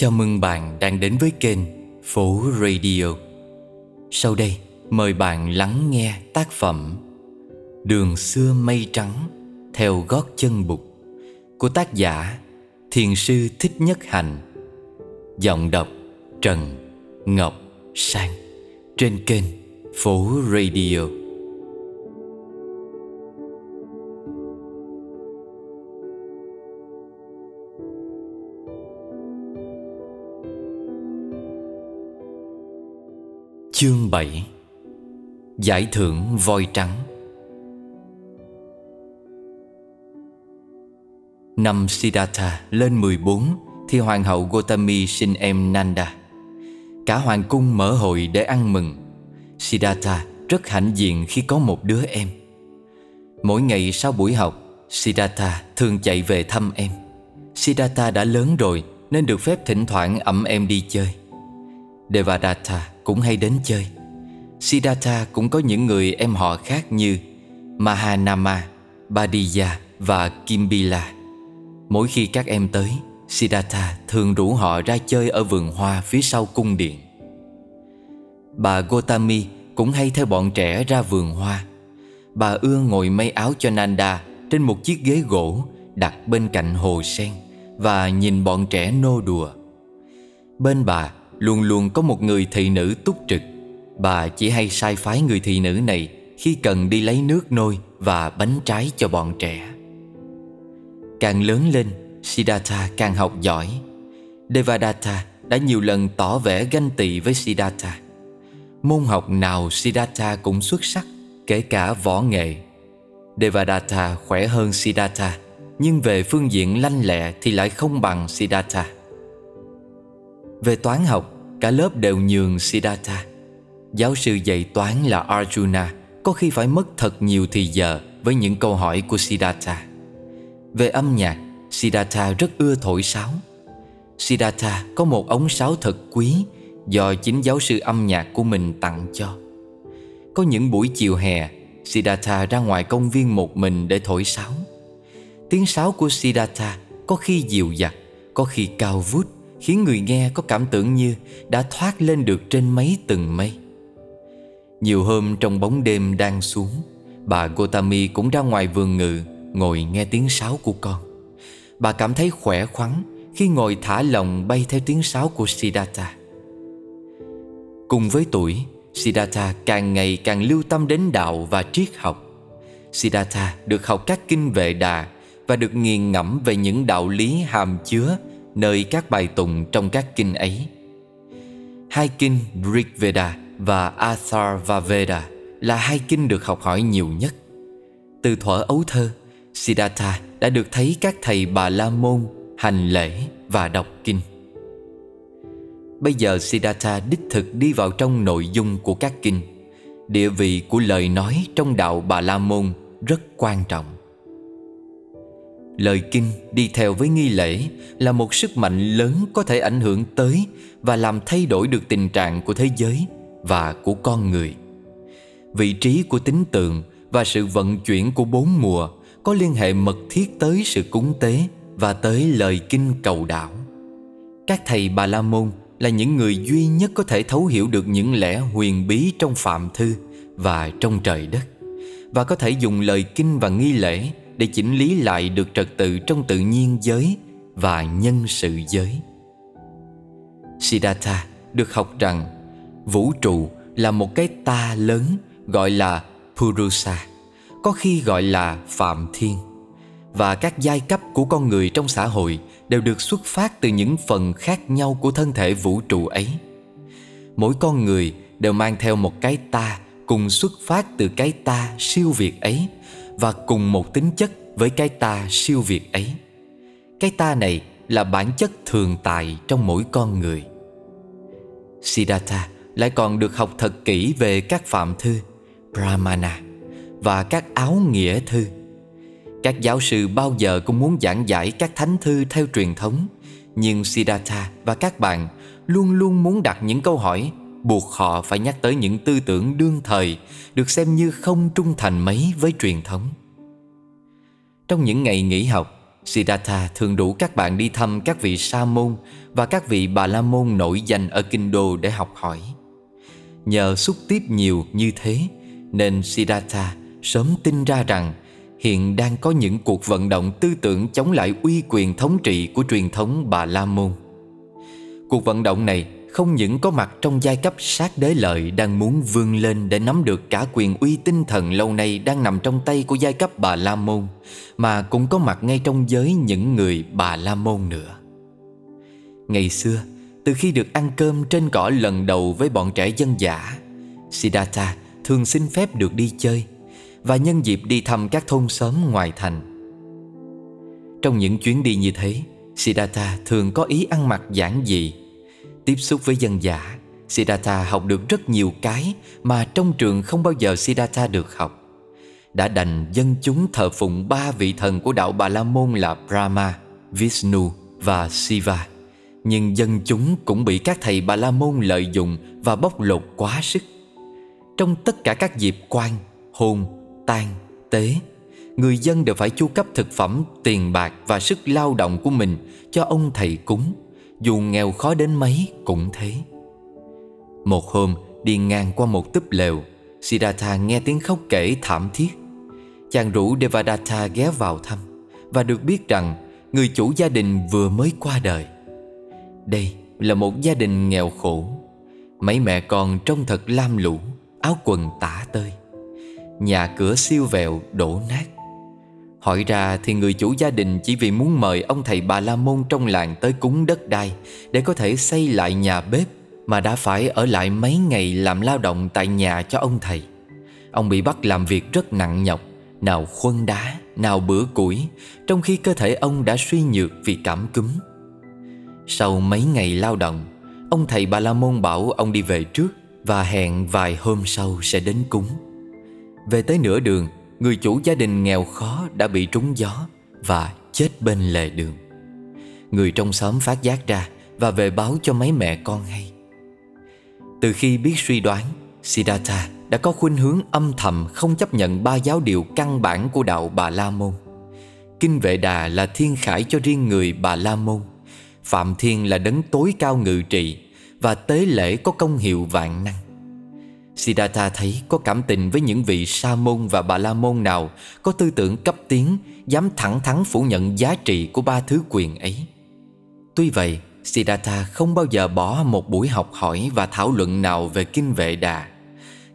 Chào mừng bạn đang đến với kênh Phố Radio. Sau đây, mời bạn lắng nghe tác phẩm Đường xưa mây trắng theo gót chân bục Của tác giả, Thiền sư Thích Nhất Hạnh. Giọng đọc Trần Ngọc Sang Trên kênh Phố Radio. Chương 7 Giải thưởng voi trắng. Năm Siddhartha lên 14 Thì hoàng hậu Gotami sinh em Nanda. Cả hoàng cung mở hội để ăn mừng. Siddhartha rất hãnh diện khi có một đứa em. Mỗi ngày sau buổi học, Siddhartha thường chạy về thăm em. Siddhartha đã lớn rồi Nên được phép thỉnh thoảng ẩm em đi chơi. Devadatta cũng hay đến chơi. Siddhartha cũng có những người em họ khác như Mahanama, Badiya và Kimbila. Mỗi khi các em tới Siddhartha thường rủ họ ra chơi ở vườn hoa phía sau cung điện. Bà Gotami cũng hay theo bọn trẻ ra vườn hoa. Bà ưa ngồi may áo cho Nanda Trên một chiếc ghế gỗ đặt bên cạnh hồ sen Và nhìn bọn trẻ nô đùa. Bên bà Luôn luôn có một người thị nữ túc trực. Bà chỉ hay sai phái người thị nữ này Khi cần đi lấy nước nôi Và bánh trái cho bọn trẻ. Càng lớn lên, Siddhartha càng học giỏi. Devadatta đã nhiều lần tỏ vẻ ganh tị với Siddhartha. Môn học nào Siddhartha cũng xuất sắc, Kể cả võ nghệ. Devadatta khỏe hơn Siddhartha, Nhưng về phương diện lanh lẹ Thì lại không bằng Siddhartha về toán học, cả lớp đều nhường Siddhartha. Giáo sư dạy toán là Arjuna có khi phải mất thật nhiều thì giờ với những câu hỏi của Siddhartha. Về âm nhạc, Siddhartha rất ưa thổi sáo. Siddhartha có một ống sáo thật quý do chính giáo sư âm nhạc của mình tặng cho. Có những buổi chiều hè, Siddhartha ra ngoài công viên một mình để thổi sáo. Tiếng sáo của Siddhartha có khi dịu dặt, có khi cao vút, Khiến người nghe có cảm tưởng như Đã thoát lên được trên mấy tầng mây. Nhiều hôm trong bóng đêm đang xuống, Bà Gotami cũng ra ngoài vườn ngự, Ngồi nghe tiếng sáo của con. Bà cảm thấy khỏe khoắn Khi ngồi thả lòng bay theo tiếng sáo của Siddhartha. Cùng với tuổi, Siddhartha càng ngày càng lưu tâm đến đạo và triết học. Siddhartha được học các kinh vệ đà Và được nghiền ngẫm về những đạo lý hàm chứa nơi các bài tụng trong các kinh ấy. Hai kinh Rig Veda và Atharvaveda là hai kinh được học hỏi nhiều nhất. Từ thuở ấu thơ, Siddhartha đã được thấy các thầy Bà La Môn hành lễ và đọc kinh. Bây giờ Siddhartha đích thực đi vào trong nội dung của các kinh. Địa vị của lời nói trong đạo Bà La Môn rất quan trọng. Lời kinh đi theo với nghi lễ là một sức mạnh lớn có thể ảnh hưởng tới và làm thay đổi được tình trạng của thế giới và của con người. Vị trí của tính tượng và sự vận chuyển của bốn mùa có liên hệ mật thiết tới sự cúng tế và tới lời kinh cầu đạo. Các thầy Bà La Môn là những người duy nhất có thể thấu hiểu được những lẽ huyền bí trong phạm thư và trong trời đất và có thể dùng lời kinh và nghi lễ để chỉnh lý lại được trật tự trong tự nhiên giới và nhân sự giới. Siddhartha được học rằng vũ trụ là một cái ta lớn gọi là Purusa, có khi gọi là Phạm Thiên. Và các giai cấp của con người trong xã hội đều được xuất phát từ những phần khác nhau của thân thể vũ trụ ấy. Mỗi con người đều mang theo một cái ta cùng xuất phát từ cái ta siêu việt ấy và cùng một tính chất với cái ta siêu việt ấy. Cái ta này là bản chất thường tại trong mỗi con người. Siddhartha lại còn được học thật kỹ về các phạm thư, Brahmana và các áo nghĩa thư. Các giáo sư bao giờ cũng muốn giảng giải các thánh thư theo truyền thống, nhưng Siddhartha và các bạn luôn luôn muốn đặt những câu hỏi buộc họ phải nhắc tới những tư tưởng đương thời được xem như không trung thành mấy với truyền thống. Trong những ngày nghỉ học, Siddhartha thường đủ các bạn đi thăm các vị sa môn và các vị bà la môn nổi danh ở kinh đô để học hỏi. Nhờ xúc tiếp nhiều như thế nên Siddhartha sớm tin ra rằng hiện đang có những cuộc vận động tư tưởng chống lại uy quyền thống trị của truyền thống Bà La Môn. Cuộc vận động này không những có mặt trong giai cấp sát đế lợi đang muốn vươn lên để nắm được cả quyền uy tinh thần lâu nay đang nằm trong tay của giai cấp Bà La Môn, mà cũng có mặt ngay trong giới những người Bà La Môn nữa. Ngày xưa, từ khi được ăn cơm trên cỏ lần đầu với bọn trẻ dân giả, Siddhartha thường xin phép được đi chơi và nhân dịp đi thăm các thôn xóm ngoài thành. Trong những chuyến đi như thế, Siddhartha thường có ý ăn mặc giản dị Tiếp xúc với dân giả Siddhartha học được rất nhiều cái Mà trong trường không bao giờ Siddhartha được học. Đã đành dân chúng thờ phụng ba vị thần của đạo Bà La Môn là Brahma, Vishnu và Shiva. Nhưng dân chúng cũng bị các thầy Bà La Môn lợi dụng và bóc lột quá sức. Trong tất cả các dịp quan, hôn, tang, tế Người dân đều phải chu cấp thực phẩm, tiền bạc và sức lao động của mình cho ông thầy cúng dù nghèo khó đến mấy cũng thế. Một hôm, đi ngang qua một túp lều, Siddhartha nghe tiếng khóc kể thảm thiết. Chàng rủ Devadatta ghé vào thăm Và được biết rằng Người chủ gia đình vừa mới qua đời. Đây là một gia đình nghèo khổ. Mấy mẹ con trông thật lam lũ, Áo quần tả tơi. Nhà cửa siêu vẹo, đổ nát. Hỏi ra thì người chủ gia đình chỉ vì muốn mời ông thầy Bà La Môn trong làng tới cúng đất đai để có thể xây lại nhà bếp mà đã phải ở lại mấy ngày làm lao động tại nhà cho ông thầy. Ông bị bắt làm việc rất nặng nhọc, nào khuân đá, nào bữa củi, trong khi cơ thể ông đã suy nhược vì cảm cúm. Sau mấy ngày lao động, ông thầy Bà La Môn bảo ông đi về trước và hẹn vài hôm sau sẽ đến cúng. Về tới nửa đường, Người chủ gia đình nghèo khó đã bị trúng gió Và chết bên lề đường. Người trong xóm phát giác ra Và về báo cho mấy mẹ con hay. Từ khi biết suy đoán, Siddhartha đã có khuynh hướng âm thầm Không chấp nhận ba giáo điều căn bản của đạo Bà La Môn. Kinh Vệ Đà là thiên khải cho riêng người Bà La Môn, Phạm Thiên là đấng tối cao ngự trị Và tế lễ có công hiệu vạn năng. Siddhartha thấy có cảm tình với những vị sa môn và bà la môn nào có tư tưởng cấp tiến, dám thẳng thắn phủ nhận giá trị của ba thứ quyền ấy. Tuy vậy, Siddhartha không bao giờ bỏ một buổi học hỏi và thảo luận nào về kinh vệ đà.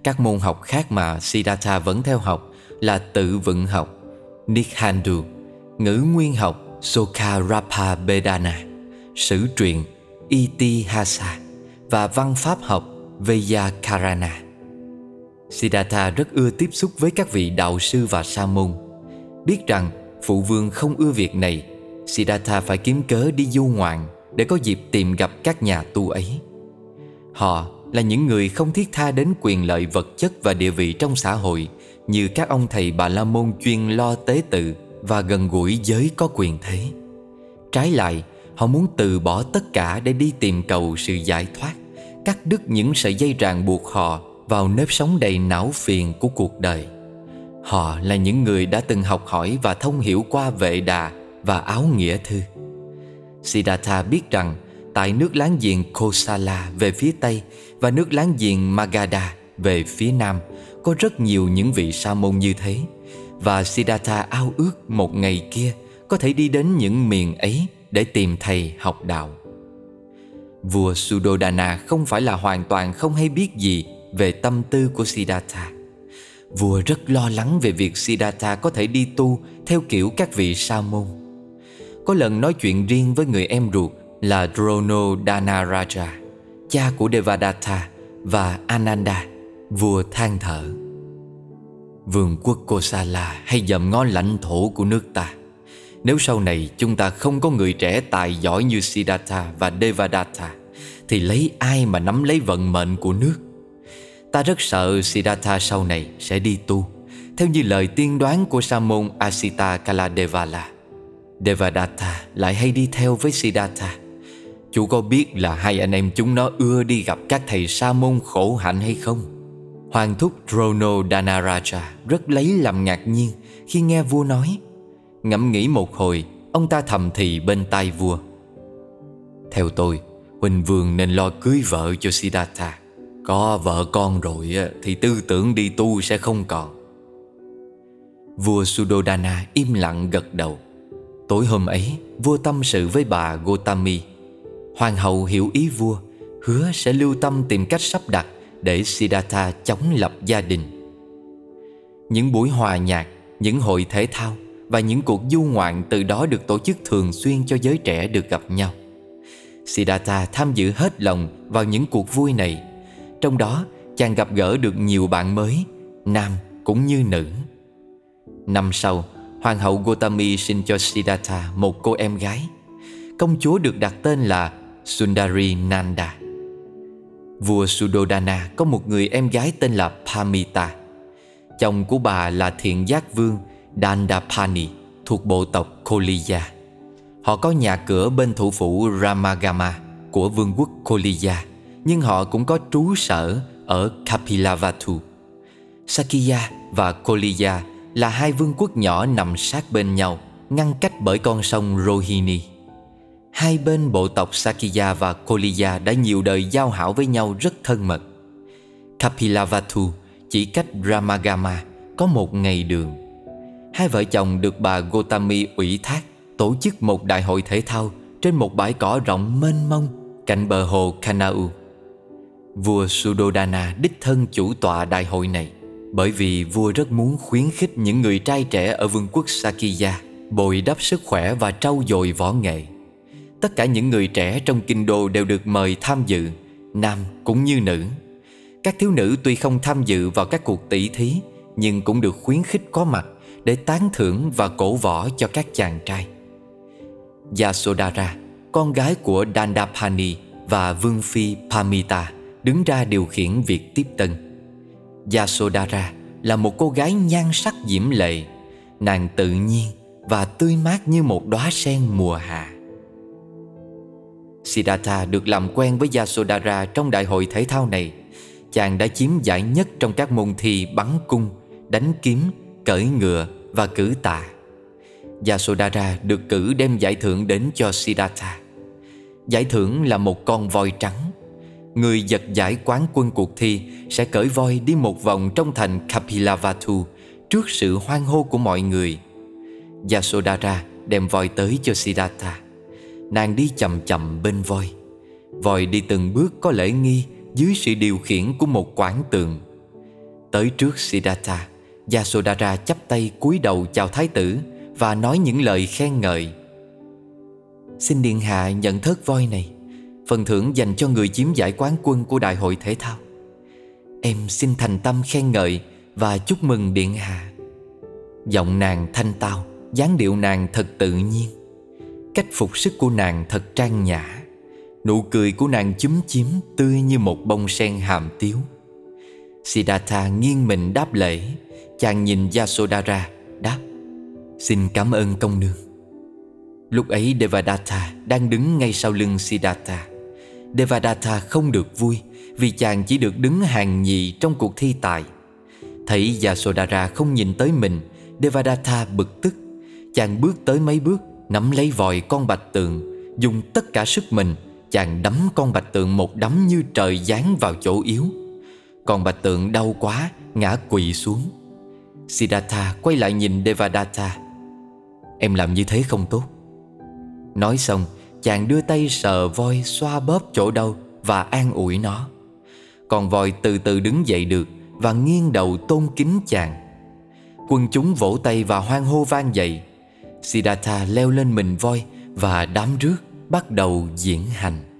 Các môn học khác mà Siddhartha vẫn theo học là tự vận học, Nikhandu, ngữ nguyên học Sokarapa Bedana, sử truyện Itihasa và văn pháp học Vyakarana. Siddhartha rất ưa tiếp xúc với các vị đạo sư và sa môn. Biết rằng phụ vương không ưa việc này Siddhartha phải kiếm cớ đi du ngoạn Để có dịp tìm gặp các nhà tu ấy. Họ là những người không thiết tha đến quyền lợi vật chất và địa vị trong xã hội Như các ông thầy bà la môn chuyên lo tế tự Và gần gũi giới có quyền thế. Trái lại, họ muốn từ bỏ tất cả để đi tìm cầu sự giải thoát Cắt đứt những sợi dây ràng buộc họ vào nếp sống đầy não phiền của cuộc đời. Họ là những người đã từng học hỏi và thông hiểu qua vệ đà và áo nghĩa thư. Siddhartha biết rằng tại nước láng giềng Kosala về phía Tây và nước láng giềng Magadha về phía Nam, có rất nhiều những vị sa môn như thế. Và Siddhartha ao ước một ngày kia có thể đi đến những miền ấy để tìm thầy học đạo. Vua Suddhodana không phải là hoàn toàn không hay biết gì về tâm tư của Siddhartha. Vua rất lo lắng về việc Siddhartha có thể đi tu theo kiểu các vị sa môn. Có lần nói chuyện riêng với người em ruột là Drono Dhanaraja, cha của Devadatta và Ananda, vua than thở. Vương quốc Kosala hay dầm ngó lãnh thổ của nước ta. Nếu sau này chúng ta không có người trẻ tài giỏi như Siddhartha và Devadatta Thì lấy ai mà nắm lấy vận mệnh của nước Ta rất sợ Siddhartha sau này sẽ đi tu. Theo như lời tiên đoán của sa môn Asita Kaladevala Devadatta lại hay đi theo với Siddhartha. Chú có biết là hai anh em chúng nó ưa đi gặp các thầy sa môn khổ hạnh hay không? Hoàng thúc Drono Dhanaraja rất lấy làm ngạc nhiên khi nghe vua nói. Ngẫm nghĩ một hồi, Ông ta thầm thì bên tai vua. Theo tôi Huỳnh Vương nên lo cưới vợ cho Siddhartha. Có vợ con rồi Thì tư tưởng đi tu sẽ không còn. Vua Sudodana im lặng gật đầu. Tối hôm ấy, Vua tâm sự với bà Gotami. Hoàng hậu hiểu ý vua, Hứa sẽ lưu tâm tìm cách sắp đặt Để Siddhartha chống lập gia đình. Những buổi hòa nhạc, Những hội thể thao Và những cuộc du ngoạn từ đó được tổ chức thường xuyên cho giới trẻ được gặp nhau. Siddhartha tham dự hết lòng vào những cuộc vui này trong đó, chàng gặp gỡ được nhiều bạn mới, Nam cũng như nữ. Năm sau, Hoàng hậu Gotami sinh cho Siddhartha một cô em gái. Công chúa được đặt tên là Sundari Nanda Vua Suddhodana có một người em gái tên là Pamita. Chồng của bà là thiện giác vương Dandapani thuộc bộ tộc Koliya. Họ có nhà cửa bên thủ phủ Ramagama của vương quốc Koliya. Nhưng họ cũng có trú sở ở Kapilavatu Sakya và Koliya là hai vương quốc nhỏ nằm sát bên nhau, Ngăn cách bởi con sông Rohini. Hai bên bộ tộc Sakya và Koliya đã nhiều đời giao hảo với nhau rất thân mật. Kapilavatu chỉ cách Ramagama có một ngày đường. Hai vợ chồng được bà Gotami ủy thác tổ chức một đại hội thể thao trên một bãi cỏ rộng mênh mông cạnh bờ hồ Kanau. Vua Suddhodana đích thân chủ tọa đại hội này bởi vì vua rất muốn khuyến khích những người trai trẻ ở vương quốc Sakya bồi đắp sức khỏe và trau dồi võ nghệ. Tất cả những người trẻ trong kinh đô đều được mời tham dự, nam cũng như nữ. Các thiếu nữ tuy không tham dự vào các cuộc tỷ thí nhưng cũng được khuyến khích có mặt để tán thưởng và cổ võ cho các chàng trai. Yasodhara, con gái của Dandapani và vương phi Pamita đứng ra điều khiển việc tiếp tân. Yasodhara là một cô gái nhan sắc diễm lệ, nàng tự nhiên và tươi mát như một đóa sen mùa hạ. Siddhartha được làm quen với Yasodhara trong đại hội thể thao này. Chàng đã chiếm giải nhất trong các môn thi bắn cung, đánh kiếm, cởi ngựa và cử tạ. Yasodhara được cử đem giải thưởng đến cho Siddhartha. Giải thưởng là một con voi trắng. Người giật giải quán quân cuộc thi sẽ cởi voi đi một vòng trong thành Kapilavatu trước sự hoan hô của mọi người. Yasodhara đem voi tới cho Siddhartha. Nàng đi chậm chậm bên voi. Voi đi từng bước có lễ nghi dưới sự điều khiển của một quản tượng. Tới trước Siddhartha, Yasodhara chắp tay cúi đầu chào thái tử và nói những lời khen ngợi. Xin Điện Hạ nhận thớt voi này, phần thưởng dành cho người chiếm giải quán quân của đại hội thể thao. Em xin thành tâm khen ngợi và chúc mừng Điện Hạ. Giọng nàng thanh tao, dáng điệu nàng thật tự nhiên. Cách phục sức của nàng thật trang nhã. Nụ cười của nàng chúm chím tươi như một bông sen hàm tiếu. Siddhartha nghiêng mình đáp lễ Chàng nhìn Yasodhara Đáp Xin cảm ơn công nương Lúc ấy Devadatta đang đứng ngay sau lưng Siddhartha Devadatta không được vui Vì chàng chỉ được đứng hàng nhì trong cuộc thi tài. Thấy Yasodhara không nhìn tới mình, Devadatta bực tức. Chàng bước tới mấy bước, Nắm lấy vòi con bạch tượng, Dùng tất cả sức mình, Chàng đấm con bạch tượng một đấm như trời giáng vào chỗ yếu. Con bạch tượng đau quá, Ngã quỵ xuống. Siddhartha quay lại nhìn Devadatta. Em làm như thế không tốt. Nói xong Chàng đưa tay sờ voi xoa bóp chỗ đau Và an ủi nó. Còn voi từ từ đứng dậy được Và nghiêng đầu tôn kính chàng. Quân chúng vỗ tay và hoan hô vang dậy. Siddhartha leo lên mình voi Và đám rước bắt đầu diễn hành.